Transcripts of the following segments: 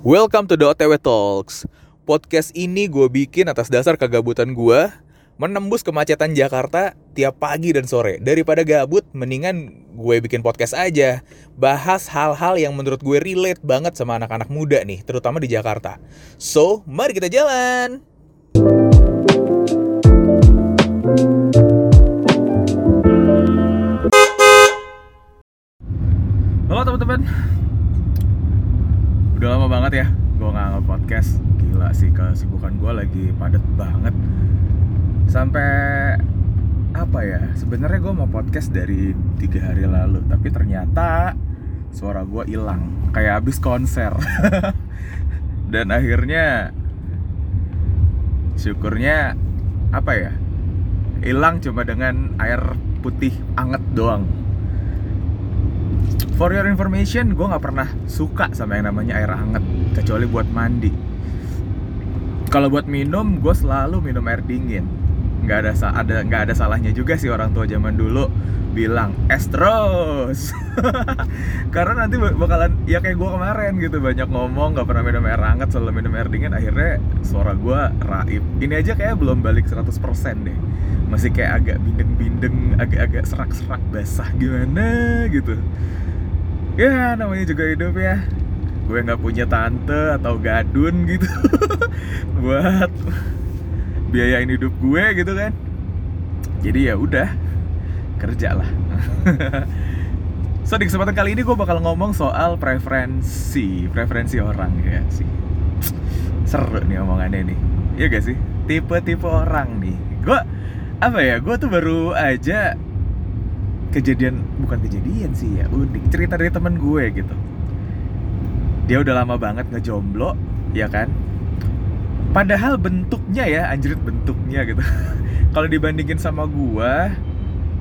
Welcome to the OTW Talks. Podcast ini gue bikin atas dasar kegabutan gue menembus kemacetan Jakarta tiap pagi dan sore. Daripada gabut, mendingan gue bikin podcast aja. Bahas hal-hal yang menurut gue relate banget sama anak-anak muda nih, terutama di Jakarta. So, mari kita jalan! Banget ya. Gue nggak nge-podcast. Gila sih kesibukan gue lagi padet banget. Sampai apa ya sebenarnya gue mau podcast dari tiga hari lalu tapi ternyata suara gue hilang. Kayak abis konser. Dan akhirnya syukurnya apa ya hilang cuma dengan air putih anget doang For your information, gue nggak pernah suka sama yang namanya air hangat kecuali buat mandi. Kalau buat minum, gue selalu minum air dingin. Nggak ada ada nggak ada salahnya juga sih orang tua zaman dulu bilang es terus. Karena nanti bakalan ya kayak gue kemarin gitu banyak ngomong nggak pernah minum air hangat selalu minum air dingin akhirnya suara gue raib. Ini aja kayak belum balik 100% deh. Masih kayak agak bindeng-bindeng, agak-agak serak-serak basah gimana gitu ya namanya juga hidup ya. Gue nggak punya tante atau gadun gitu. Buat biayain hidup gue gitu kan. Jadi ya udah kerja lah so di kesempatan kali ini gue bakal ngomong soal preferensi preferensi orang ya sih. Seru nih omongannya nih. Iya gak sih? Tipe-tipe orang nih. Gue apa ya gue tuh baru aja kejadian bukan kejadian sih ya unik. Cerita dari temen gue gitu. Dia udah lama banget ngejomblo ya kan? Padahal bentuknya ya anjrit bentuknya gitu. Kalau dibandingin sama gue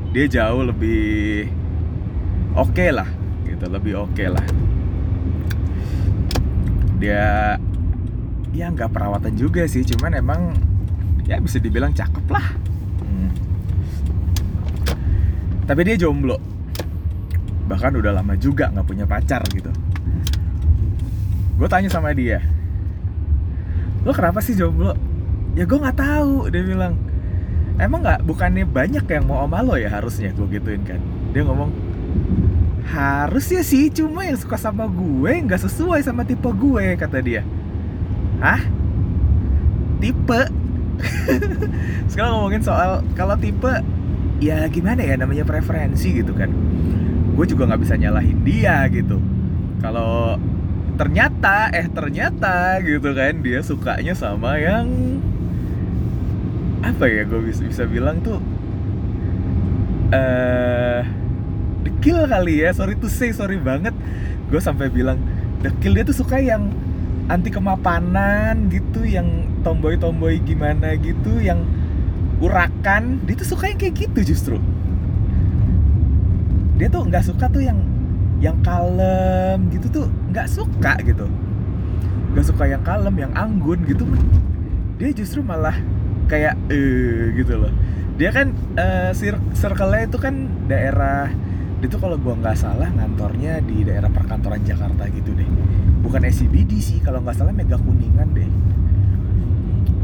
dia jauh lebih oke okay lah gitu lebih oke okay lah. Dia ya nggak perawatan juga sih cuman emang ya bisa dibilang cakep lah tapi dia jomblo. Bahkan udah lama juga nggak punya pacar gitu. Gue tanya sama dia lo kenapa sih jomblo? Ya gue nggak tahu dia bilang. Emang nggak? Bukannya banyak yang mau sama lo ya harusnya? Gue gituin kan. Dia ngomong harusnya sih cuma yang suka sama gue nggak sesuai sama tipe gue kata dia. Hah? Tipe? Sekarang ngomongin soal kalau tipe ya gimana ya namanya preferensi gitu kan. Gue juga nggak bisa nyalahin dia gitu. Kalau ternyata eh ternyata gitu kan dia sukanya sama yang apa ya gue bisa bisa bilang tuh eh uh, dekil kali ya. Sorry to say sorry banget. Gue sampai bilang dekil dia tuh suka yang anti kemapanan gitu yang tomboy tomboy gimana gitu yang urakan dia tuh suka yang kayak gitu justru. Dia tuh nggak suka tuh yang yang kalem gitu tuh nggak suka gitu. Nggak suka yang kalem yang anggun gitu. Dia justru malah kayak eh gitu loh. Dia kan uh, circle-nya itu kan daerah dia tuh kalau gua nggak salah ngantornya di daerah perkantoran Jakarta gitu deh. Bukan SCBD sih kalau nggak salah Mega Kuningan deh.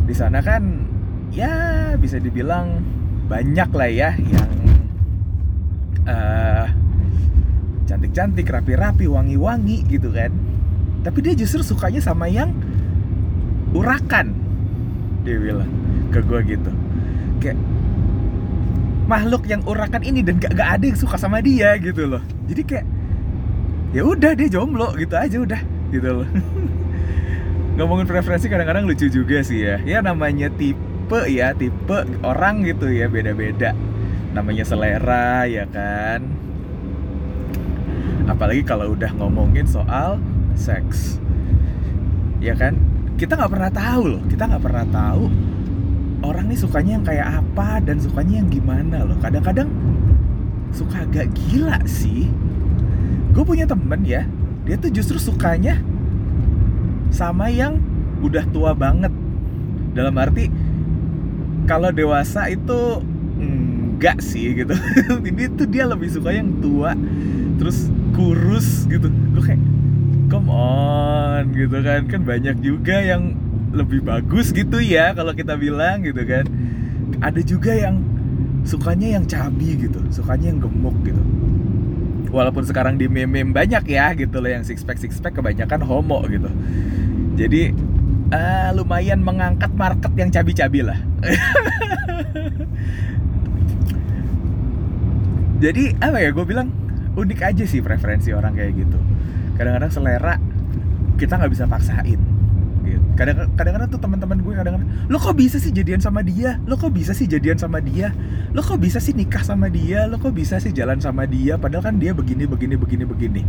Di sana kan ya bisa dibilang banyak lah ya yang uh, cantik-cantik, rapi-rapi, wangi-wangi gitu kan. Tapi dia justru sukanya sama yang urakan. Dia bilang ke gue gitu. Kayak makhluk yang urakan ini dan gak, gak ada yang suka sama dia gitu loh. Jadi kayak ya udah dia jomblo gitu aja udah gitu loh. Ngomongin preferensi kadang-kadang lucu juga sih ya. Ya namanya tipe ya, tipe orang gitu ya beda-beda. Namanya selera ya kan? Apalagi kalau udah ngomongin soal seks. Ya kan? Kita nggak pernah tahu loh kita nggak pernah tahu orang nih sukanya yang kayak apa dan sukanya yang gimana loh. Kadang-kadang suka agak gila sih. Gue punya temen ya dia tuh justru sukanya sama yang udah tua banget. Dalam arti kalau dewasa itu enggak sih gitu. Ini tuh dia lebih suka yang tua terus kurus gitu. Gue kayak come on gitu kan. Kan banyak juga yang lebih bagus gitu ya kalau kita bilang gitu kan. Ada juga yang sukanya yang cabi gitu. Sukanya yang gemuk gitu. Walaupun sekarang di meme banyak ya gitu loh yang six pack six pack kebanyakan homo gitu. Jadi uh, lumayan mengangkat market yang cabi-cabi lah. Jadi apa ya gue bilang unik aja sih preferensi orang kayak gitu. Kadang-kadang selera kita nggak bisa paksain gitu. kadang-kadang tuh teman-teman gue kadang-kadang lo kok bisa sih jadian sama dia? Lo kok bisa sih jadian sama dia? Lo kok bisa sih nikah sama dia? Lo kok bisa sih jalan sama dia? Padahal kan dia begini begini begini begini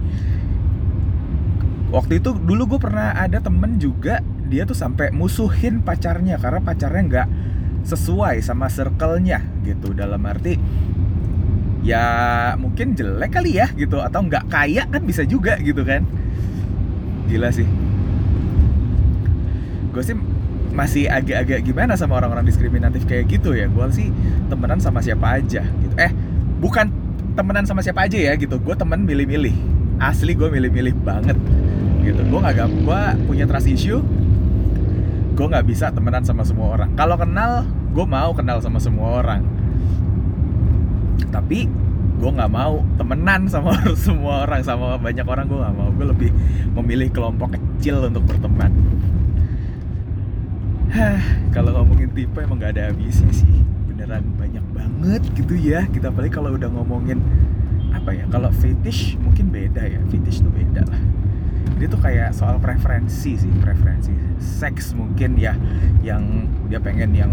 waktu itu dulu gue pernah ada temen juga dia tuh sampai musuhin pacarnya karena pacarnya nggak sesuai sama circle-nya gitu. Dalam arti ya mungkin jelek kali ya gitu atau nggak kaya kan bisa juga gitu kan. Gila sih. Gue sih masih agak-agak gimana sama orang-orang diskriminatif kayak gitu ya. Gue sih temenan sama siapa aja gitu. Eh bukan temenan sama siapa aja ya gitu. Gue temen milih-milih. Asli gue milih-milih banget gitu. Gue nggak gue punya trust issue. Gue nggak bisa temenan sama semua orang. Kalau kenal gue mau kenal sama semua orang. Tapi gue nggak mau temenan sama semua orang sama banyak orang gue nggak mau. Gue lebih memilih kelompok kecil untuk berteman. Hah, kalau ngomongin tipe emang gak ada habisnya sih. Beneran banyak banget gitu ya. Kita apalagi kalau udah ngomongin apa ya kalau fetish mungkin beda ya. Fetish tuh beda lah ini tuh kayak soal preferensi sih preferensi seks mungkin ya yang dia pengen yang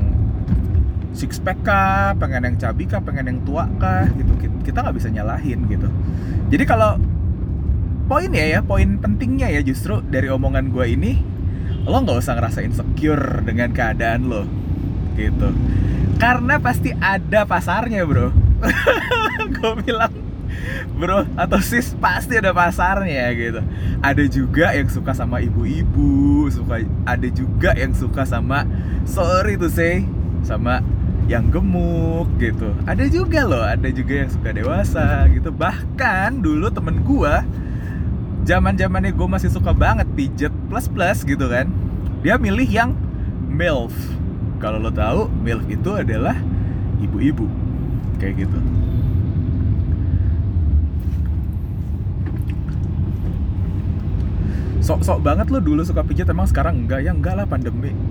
six pack kah, pengen yang cabi kah, pengen yang tua kah gitu. Kita nggak bisa nyalahin gitu. Jadi kalau poin ya ya, poin pentingnya ya justru dari omongan gue ini, lo nggak usah ngerasa insecure dengan keadaan lo, gitu. Karena pasti ada pasarnya bro. gue bilang bro atau sis pasti ada pasarnya gitu. Ada juga yang suka sama ibu-ibu suka ada juga yang suka sama sorry to say sama yang gemuk gitu. Ada juga loh ada juga yang suka dewasa gitu. Bahkan dulu temen gua zaman zamannya gue masih suka banget pijet plus plus gitu kan dia milih yang milf. Kalau lo tahu milf itu adalah ibu-ibu kayak gitu sok-sok banget lo dulu suka pijat emang sekarang enggak? Ya enggak lah pandemi.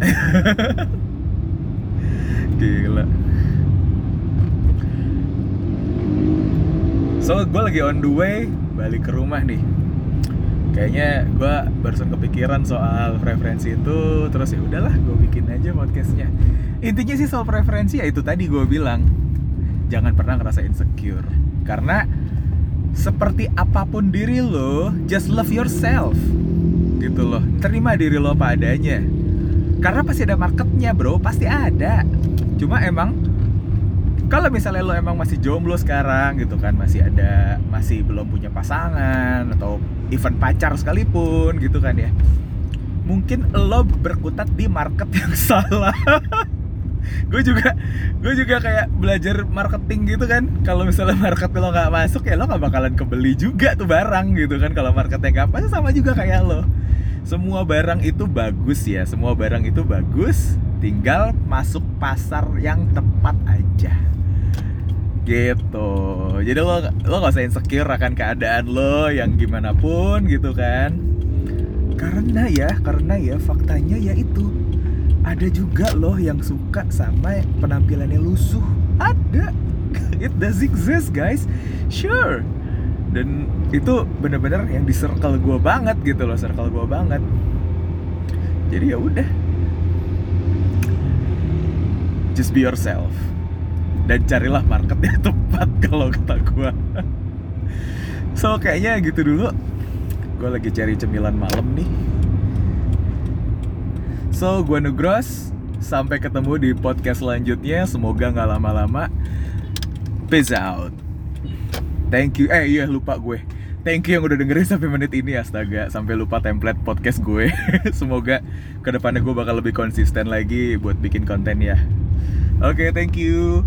Gila. So gue lagi on the way balik ke rumah nih. Kayaknya gue barusan kepikiran soal preferensi itu terus ya udahlah gue bikin aja podcastnya. Intinya sih soal preferensi ya itu tadi gue bilang jangan pernah ngerasa insecure. Karena seperti apa pun diri lo just love yourself gitu loh. Terima diri lo apa adanya. Karena pasti ada marketnya bro. Pasti ada. Cuma emang kalau misalnya lo emang masih jomblo sekarang gitu kan masih ada masih belum punya pasangan atau event pacar sekalipun gitu kan ya mungkin lo berkutat di market yang salah. Gue juga gue juga kayak belajar marketing gitu kan. Kalau misalnya market lo nggak masuk ya lo nggak bakalan kebeli juga tuh barang gitu kan. Kalau marketnya nggak pas sama juga kayak lo semua barang itu bagus ya semua barang itu bagus tinggal masuk pasar yang tepat aja. Gitu. Jadi lo lo gak usah insecure akan keadaan lo yang gimana pun gitu kan. Karena ya karena ya faktanya ya itu. Ada juga loh yang suka sama penampilannya lusuh. Ada. It does exist guys. Sure dan itu bener-bener yang di circle gue banget gitu loh circle gue banget. Jadi ya udah. Just be yourself. Dan carilah market yang tepat kalau kata gue so kayaknya gitu dulu. Gue lagi cari cemilan malam nih. So gue Nugros. Sampai ketemu di podcast selanjutnya. Semoga nggak lama-lama. Peace out thank you. Eh iya lupa gue. Thank you yang udah dengerin sampai menit ini astaga. Sampai lupa template podcast gue. Semoga ke depannya gue bakal lebih konsisten lagi buat bikin konten ya. Oke, okay, thank you.